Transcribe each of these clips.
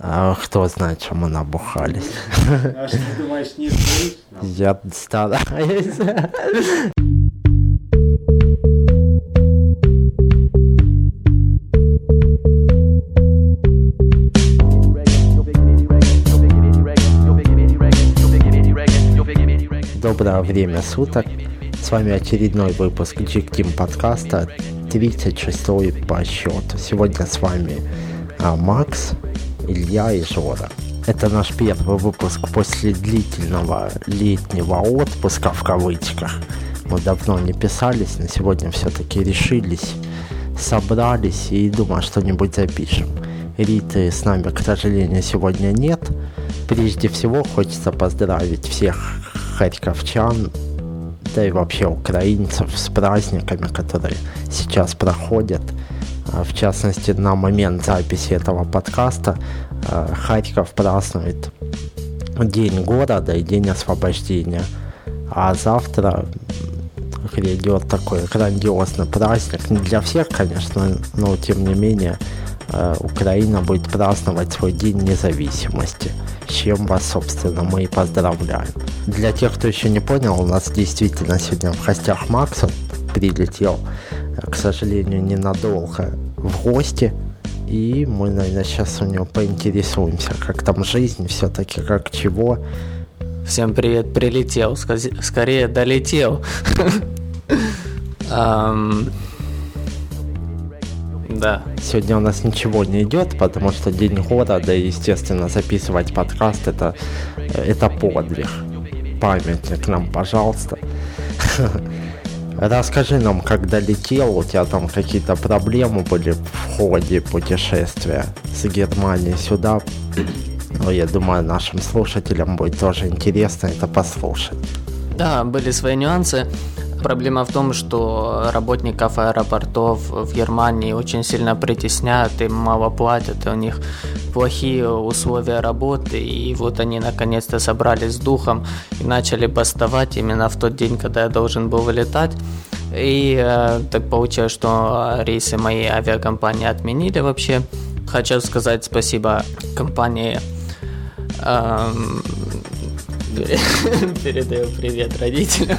А кто знает, чем мы набухались. А что ты думаешь, не стоишь? Я стараюсь. Доброе время суток. С вами очередной выпуск Jig Team подкаста, 36 по счету. Сегодня с вами а, Макс, Илья и Жора. Это наш первый выпуск после длительного летнего отпуска в кавычках. Мы давно не писались, но сегодня все-таки решились, собрались и думаю, что-нибудь запишем. Риты с нами, к сожалению, сегодня нет. Прежде всего хочется поздравить всех харьковчан, да и вообще украинцев с праздниками, которые сейчас проходят. А, в частности, на момент записи этого подкаста а, Харьков празднует День города и День освобождения. А завтра грядет такой грандиозный праздник. Не для всех, конечно, но тем не менее а, Украина будет праздновать свой День независимости – с чем вас, собственно, мы и поздравляем. Для тех, кто еще не понял, у нас действительно сегодня в гостях Макс, он прилетел, к сожалению, ненадолго в гости, и мы, наверное, сейчас у него поинтересуемся, как там жизнь, все-таки как чего. Всем привет, прилетел, скорее долетел. Да. Сегодня у нас ничего не идет, потому что день года, да и, естественно, записывать подкаст это, это подвиг. Памятник нам, пожалуйста. Расскажи нам, как долетел, у тебя там какие-то проблемы были в ходе путешествия с Германии сюда. Ну, я думаю, нашим слушателям будет тоже интересно это послушать. Да, были свои нюансы. Проблема в том, что работников аэропортов в Германии очень сильно притесняют, им мало платят, у них плохие условия работы, и вот они наконец-то собрались с духом и начали бастовать именно в тот день, когда я должен был вылетать. И э, так получилось, что рейсы моей авиакомпании отменили вообще. Хочу сказать спасибо компании эм, Передаю привет родителям.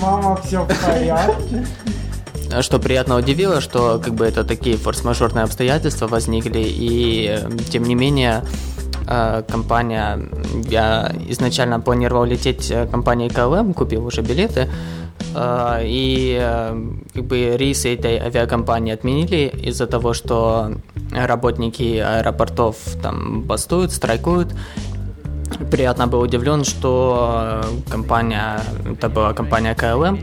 Мама, все в порядке. Что приятно удивило, что как бы это такие форс-мажорные обстоятельства возникли, и тем не менее э, компания, я изначально планировал лететь э, компанией КЛМ, купил уже билеты, э, и как бы рейсы этой авиакомпании отменили из-за того, что работники аэропортов там бастуют, страйкуют, приятно был удивлен, что компания, это была компания КЛМ,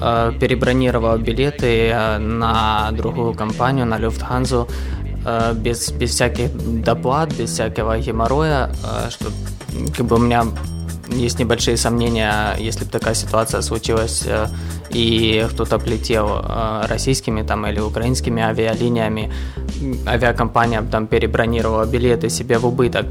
э, перебронировала билеты э, на другую компанию, на Люфтханзу, э, без, без всяких доплат, без всякого геморроя, что как бы у меня есть небольшие сомнения, если бы такая ситуация случилась и кто-то полетел российскими там или украинскими авиалиниями, авиакомпания там перебронировала билеты себе в убыток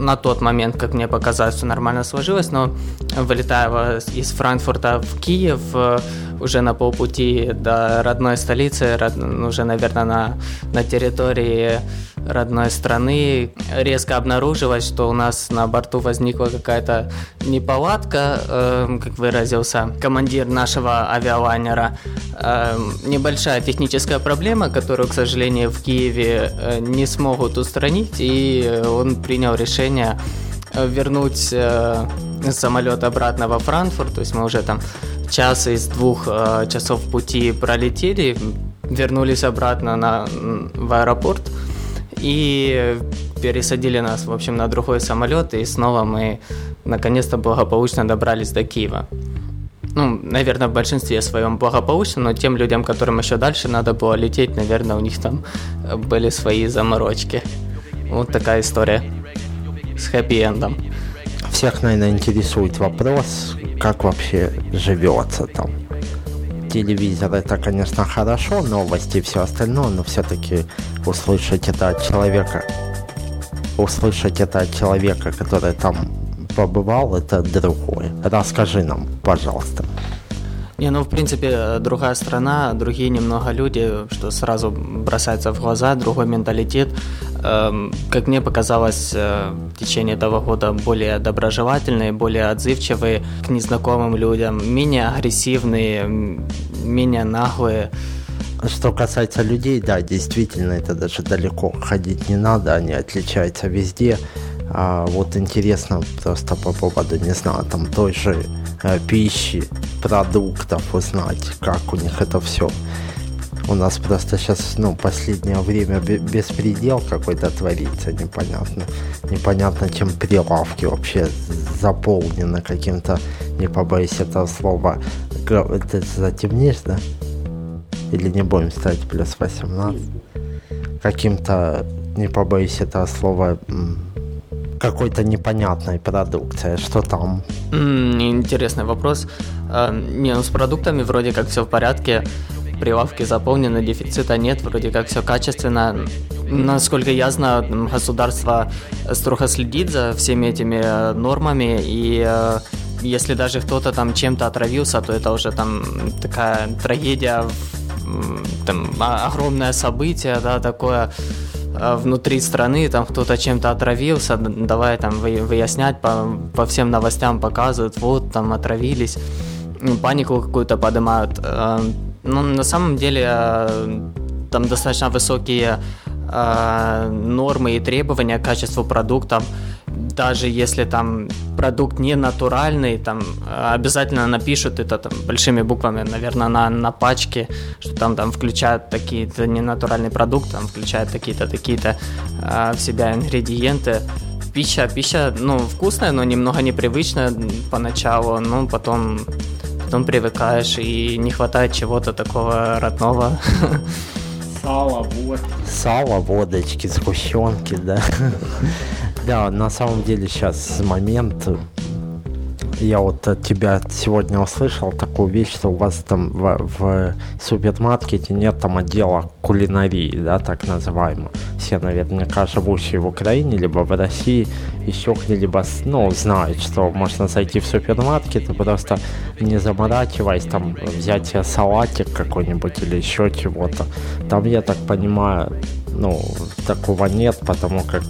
на тот момент, как мне показалось, все нормально сложилось, но вылетая из Франкфурта в Киев, э, уже на полпути до родной столицы, уже, наверное, на, на территории родной страны, резко обнаружилось, что у нас на борту возникла какая-то неполадка, э, как выразился командир нашего авиалайнера. Э, небольшая техническая проблема, которую, к сожалению, в Киеве э, не смогут устранить, и он принял решение вернуть э, самолет обратно во Франкфурт, то есть мы уже там час из двух э, часов пути пролетели, вернулись обратно на, в аэропорт и пересадили нас, в общем, на другой самолет, и снова мы наконец-то благополучно добрались до Киева. Ну, наверное, в большинстве своем благополучно, но тем людям, которым еще дальше надо было лететь, наверное, у них там были свои заморочки. Вот такая история с хэппи-эндом. Всех, наверное, интересует вопрос, как вообще живется там. Телевизор это, конечно, хорошо, новости и все остальное, но все-таки услышать это от человека, услышать это от человека, который там побывал, это другое. Расскажи нам, пожалуйста. Не, ну, в принципе, другая страна, другие немного люди, что сразу бросается в глаза, другой менталитет. Эм, как мне показалось, э, в течение этого года более доброжелательные, более отзывчивые к незнакомым людям, менее агрессивные, менее наглые. Что касается людей, да, действительно, это даже далеко ходить не надо, они отличаются везде. А вот интересно просто по поводу, не знаю, там той же э, пищи, продуктов узнать, как у них это все. У нас просто сейчас, ну, последнее время беспредел какой-то творится, непонятно. Непонятно, чем прилавки вообще заполнены каким-то, не побоюсь этого слова. Ты затемнишь, да? Или не будем ставить плюс 18? Каким-то, не побоюсь этого слова, какой-то непонятной продукции. Что там? интересный вопрос. А, не, ну с продуктами вроде как все в порядке. Прилавки заполнены, дефицита нет, вроде как все качественно. Насколько я знаю, государство строго следит за всеми этими э, нормами, и э, если даже кто-то там чем-то отравился, то это уже там такая трагедия, там огромное событие, да, такое а, внутри страны, там кто-то чем-то отравился, давай там выяснять, по, по всем новостям показывают, вот там отравились, панику какую-то поднимают. А, ну, на самом деле а, там достаточно высокие нормы и требования к качеству продуктов даже если там продукт не натуральный, там обязательно напишут это там большими буквами, наверное, на, на пачке, что там там включают такие-то ненатуральный продукт, там включают такие-то такие-то а, в себя ингредиенты. Пища, пища, ну, вкусная, но немного непривычная поначалу, но потом, потом привыкаешь и не хватает чего-то такого родного. Сало, вот. Сало, водочки, сгущенки, да. Да, на самом деле сейчас момент я вот от тебя сегодня услышал такую вещь, что у вас там в, в супермаркете нет там отдела кулинарии, да, так называемого. Все наверняка живущие в Украине, либо в России, еще где-либо, ну, знают, что можно зайти в супермаркет и просто не заморачиваясь, там, взять себе салатик какой-нибудь или еще чего-то. Там, я так понимаю, ну, такого нет, потому как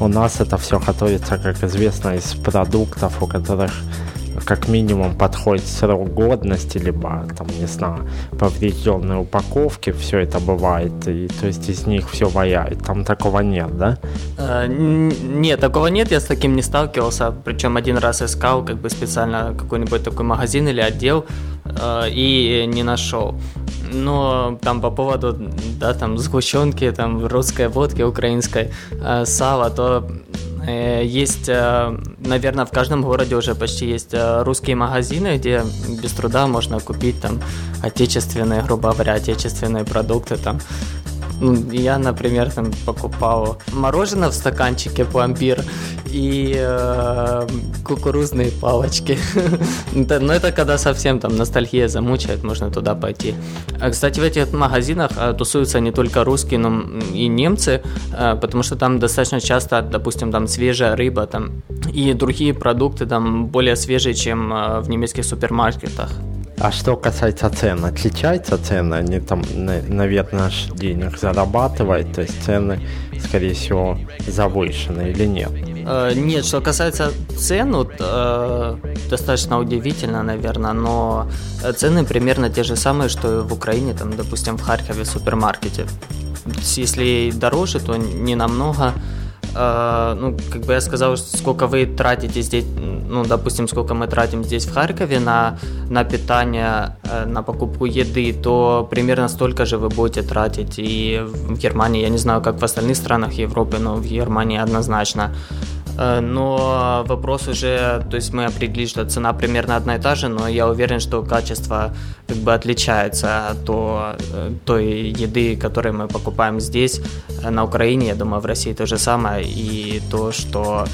у нас это все готовится, как известно, из продуктов, у которых как минимум подходит срок годности, либо там, не знаю, поврежденные упаковки, все это бывает, и то есть из них все ваяет. Там такого нет, да? Э, нет, такого нет, я с таким не сталкивался, причем один раз искал как бы специально какой-нибудь такой магазин или отдел э, и не нашел. Но там по поводу, да, там сгущенки, там русской водки, украинской, э, сала, то Э, есть, э, наверное, в каждом городе уже почти есть э, русские магазины, где без труда можно купить там отечественные, грубо говоря, отечественные продукты там ну, я, например, там покупал мороженое в стаканчике пломбир и э, кукурузные палочки. Но ну, это когда совсем там ностальгия замучает, можно туда пойти. А, кстати, в этих магазинах э, тусуются не только русские, но и немцы, э, потому что там достаточно часто, допустим, там свежая рыба там и другие продукты там более свежие, чем в немецких супермаркетах. А что касается цен, отличаются цены? Они там, наверное, денег зарабатывают, то есть цены, скорее всего, завышены или нет? Э, нет, что касается цен, вот, э, достаточно удивительно, наверное, но цены примерно те же самые, что в Украине, там, допустим, в Харькове в супермаркете. Если дороже, то не намного. Э, ну, как бы я сказал, сколько вы тратите здесь, ну, допустим, сколько мы тратим здесь в Харькове на, на питание, э, на покупку еды, то примерно столько же вы будете тратить и в Германии. Я не знаю, как в остальных странах Европы, но в Германии однозначно. Э, но вопрос уже, то есть мы определили, что цена примерно одна и та же, но я уверен, что качество как бы отличается от э, той еды, которую мы покупаем здесь, э, на Украине, я думаю, в России то же самое, и то, что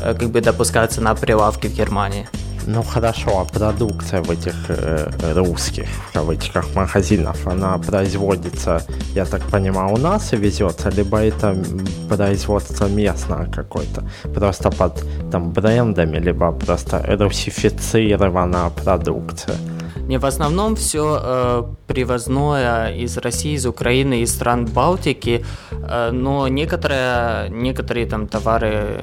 как бы допускается на прилавке в Германии. Ну хорошо, а продукция в этих э, русских, в кавычках, магазинах, она производится, я так понимаю, у нас и везется, либо это производство местное какое-то, просто под там брендами, либо просто русифицированная продукция? Не, в основном все э, привозное из России, из Украины, из стран Балтики, э, но некоторые, некоторые там товары, э,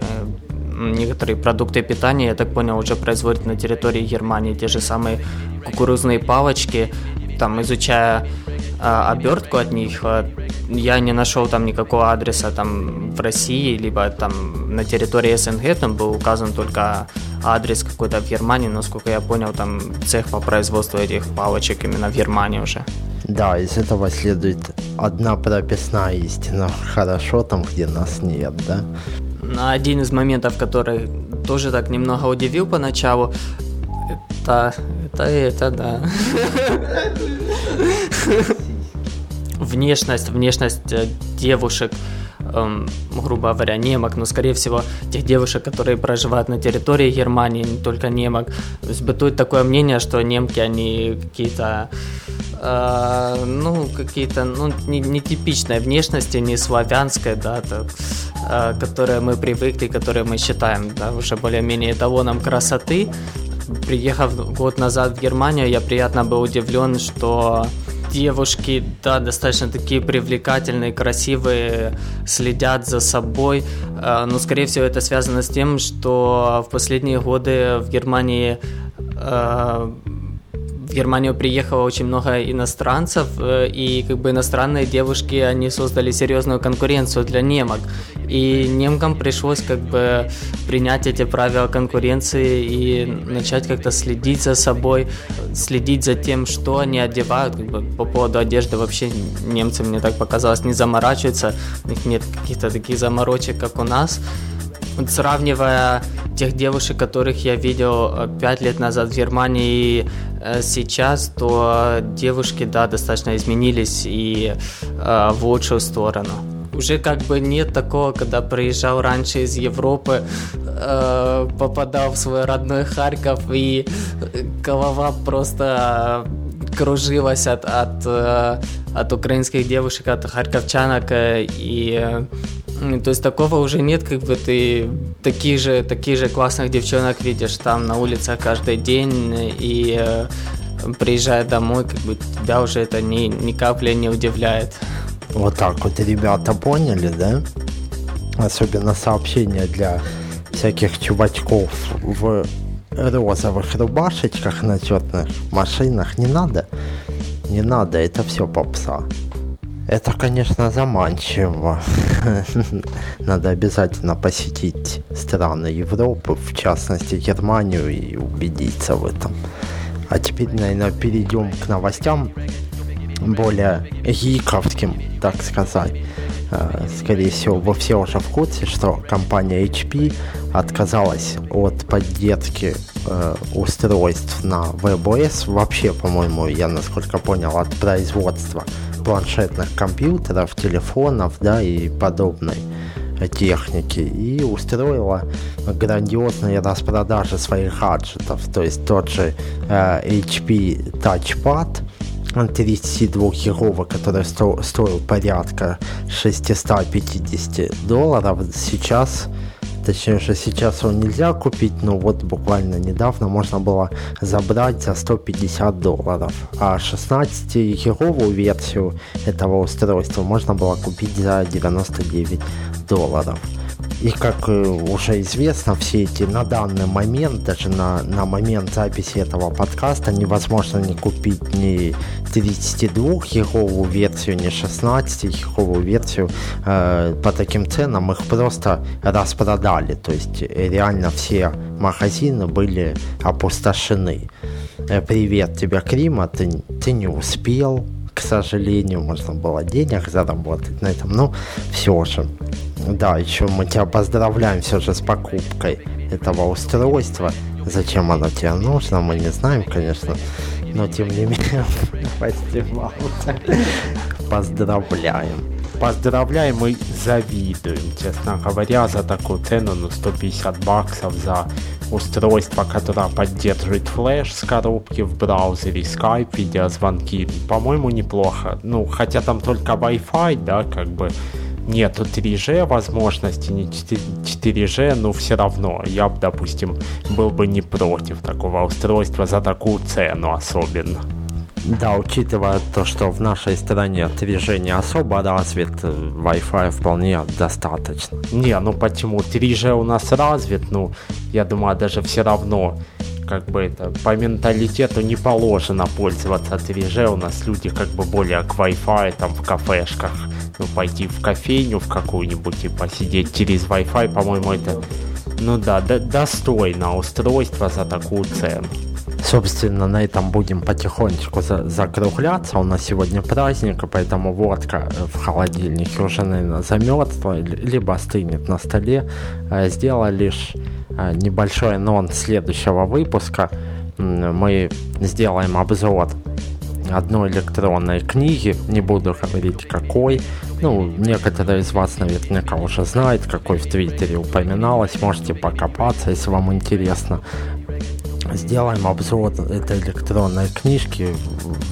некоторые продукты питания, я так понял, уже производят на территории Германии, те же самые кукурузные палочки, там изучая а, обертку от них, а, я не нашел там никакого адреса там в России, либо там на территории СНГ, там был указан только адрес какой-то в Германии, насколько я понял, там цех по производству этих палочек именно в Германии уже. Да, из этого следует одна прописная истина. Хорошо там, где нас нет, да? Один из моментов, который тоже так немного удивил поначалу, это, это, это, да. Внешность, внешность э, девушек, эм, грубо говоря, немок, но, скорее всего, тех девушек, которые проживают на территории Германии, не только немок. То есть бытует такое мнение, что немки, они какие-то ну, какие-то, ну, нетипичной не внешности, не славянской, да, так, э, которые мы привыкли, которые мы считаем, да, уже более-менее эталоном красоты, приехав год назад в Германию, я приятно был удивлен, что девушки, да, достаточно такие привлекательные, красивые, следят за собой. Э, но, скорее всего, это связано с тем, что в последние годы в Германии э, в Германию приехало очень много иностранцев, э, и как бы иностранные девушки, они создали серьезную конкуренцию для немок. И немкам пришлось как бы принять эти правила конкуренции и начать как-то следить за собой, следить за тем, что они одевают. Как бы по поводу одежды вообще немцы, мне так показалось, не заморачиваются, у них нет каких-то таких заморочек, как у нас. Вот сравнивая тех девушек, которых я видел э, пять лет назад в Германии и э, сейчас, то девушки, да, достаточно изменились и э, в лучшую сторону. Уже как бы нет такого, когда приезжал раньше из Европы, э, попадал в свой родной Харьков и голова просто кружилась от, от, э, от украинских девушек, от харьковчанок и то есть такого уже нет, как бы ты такие же, такие же классных девчонок видишь там на улицах каждый день и э, приезжая домой, как бы тебя уже это ни, ни капли не удивляет. Вот так вот ребята поняли, да? Особенно сообщения для всяких чувачков в розовых рубашечках на черных машинах не надо. Не надо, это все попса. Это, конечно, заманчиво. Надо обязательно посетить страны Европы, в частности Германию, и убедиться в этом. А теперь, наверное, перейдем к новостям более гиковским, так сказать. Э, скорее всего, вы все уже в курсе, что компания HP отказалась от поддержки э, устройств на WebOS. Вообще, по-моему, я насколько понял, от производства планшетных компьютеров, телефонов, да, и подобной техники и устроила грандиозные распродажи своих гаджетов. То есть тот же э, HP Touchpad 32 гигова, который сто, стоил порядка 650 долларов, сейчас Точнее, что сейчас его нельзя купить, но вот буквально недавно можно было забрать за 150 долларов. А 16-гиговую версию этого устройства можно было купить за 99 долларов. И как э, уже известно, все эти на данный момент, даже на, на момент записи этого подкаста, невозможно не купить ни 32-гиговую версию, ни 16-гиговую версию э, по таким ценам. Их просто распродали. То есть э, реально все магазины были опустошены. Э, привет тебе, Крима, ты, ты не успел, к сожалению, можно было денег заработать на этом, но все же да, еще мы тебя поздравляем все же с покупкой этого устройства. Зачем оно тебе нужно, мы не знаем, конечно. Но тем не менее, поздравляем. Поздравляем и завидуем, честно говоря, за такую цену, ну 150 баксов за устройство, которое поддерживает флеш с коробки в браузере, скайп, видеозвонки. По-моему, неплохо. Ну, хотя там только Wi-Fi, да, как бы нету 3G возможности, не 4G, но все равно я бы, допустим, был бы не против такого устройства за такую цену особенно. Да, учитывая то, что в нашей стране 3G не особо развит, Wi-Fi вполне достаточно. Не, ну почему? 3G у нас развит, ну, я думаю, даже все равно как бы это по менталитету не положено пользоваться 3G. У нас люди как бы более к Wi-Fi там в кафешках. Ну, пойти в кофейню в какую-нибудь и посидеть через Wi-Fi, по-моему, это, ну да, до достойно устройство за такую цену. Собственно, на этом будем потихонечку за закругляться. У нас сегодня праздник, поэтому водка в холодильнике уже, наверное, замерзла, либо остынет на столе. Э, сделала лишь э, небольшой анонс следующего выпуска. Мы сделаем обзор одной электронной книги, не буду говорить какой. Ну, некоторые из вас наверняка уже знают, какой в Твиттере упоминалось, можете покопаться, если вам интересно сделаем обзор этой электронной книжки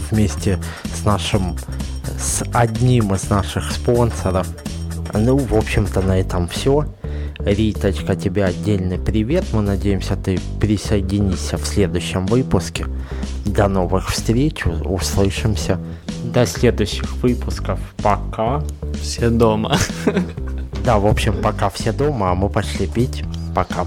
вместе с нашим, с одним из наших спонсоров. Ну, в общем-то, на этом все. Риточка, тебе отдельный привет. Мы надеемся, ты присоединишься в следующем выпуске. До новых встреч, услышимся. До следующих выпусков. Пока. Все дома. Да, в общем, пока все дома, а мы пошли пить. Пока.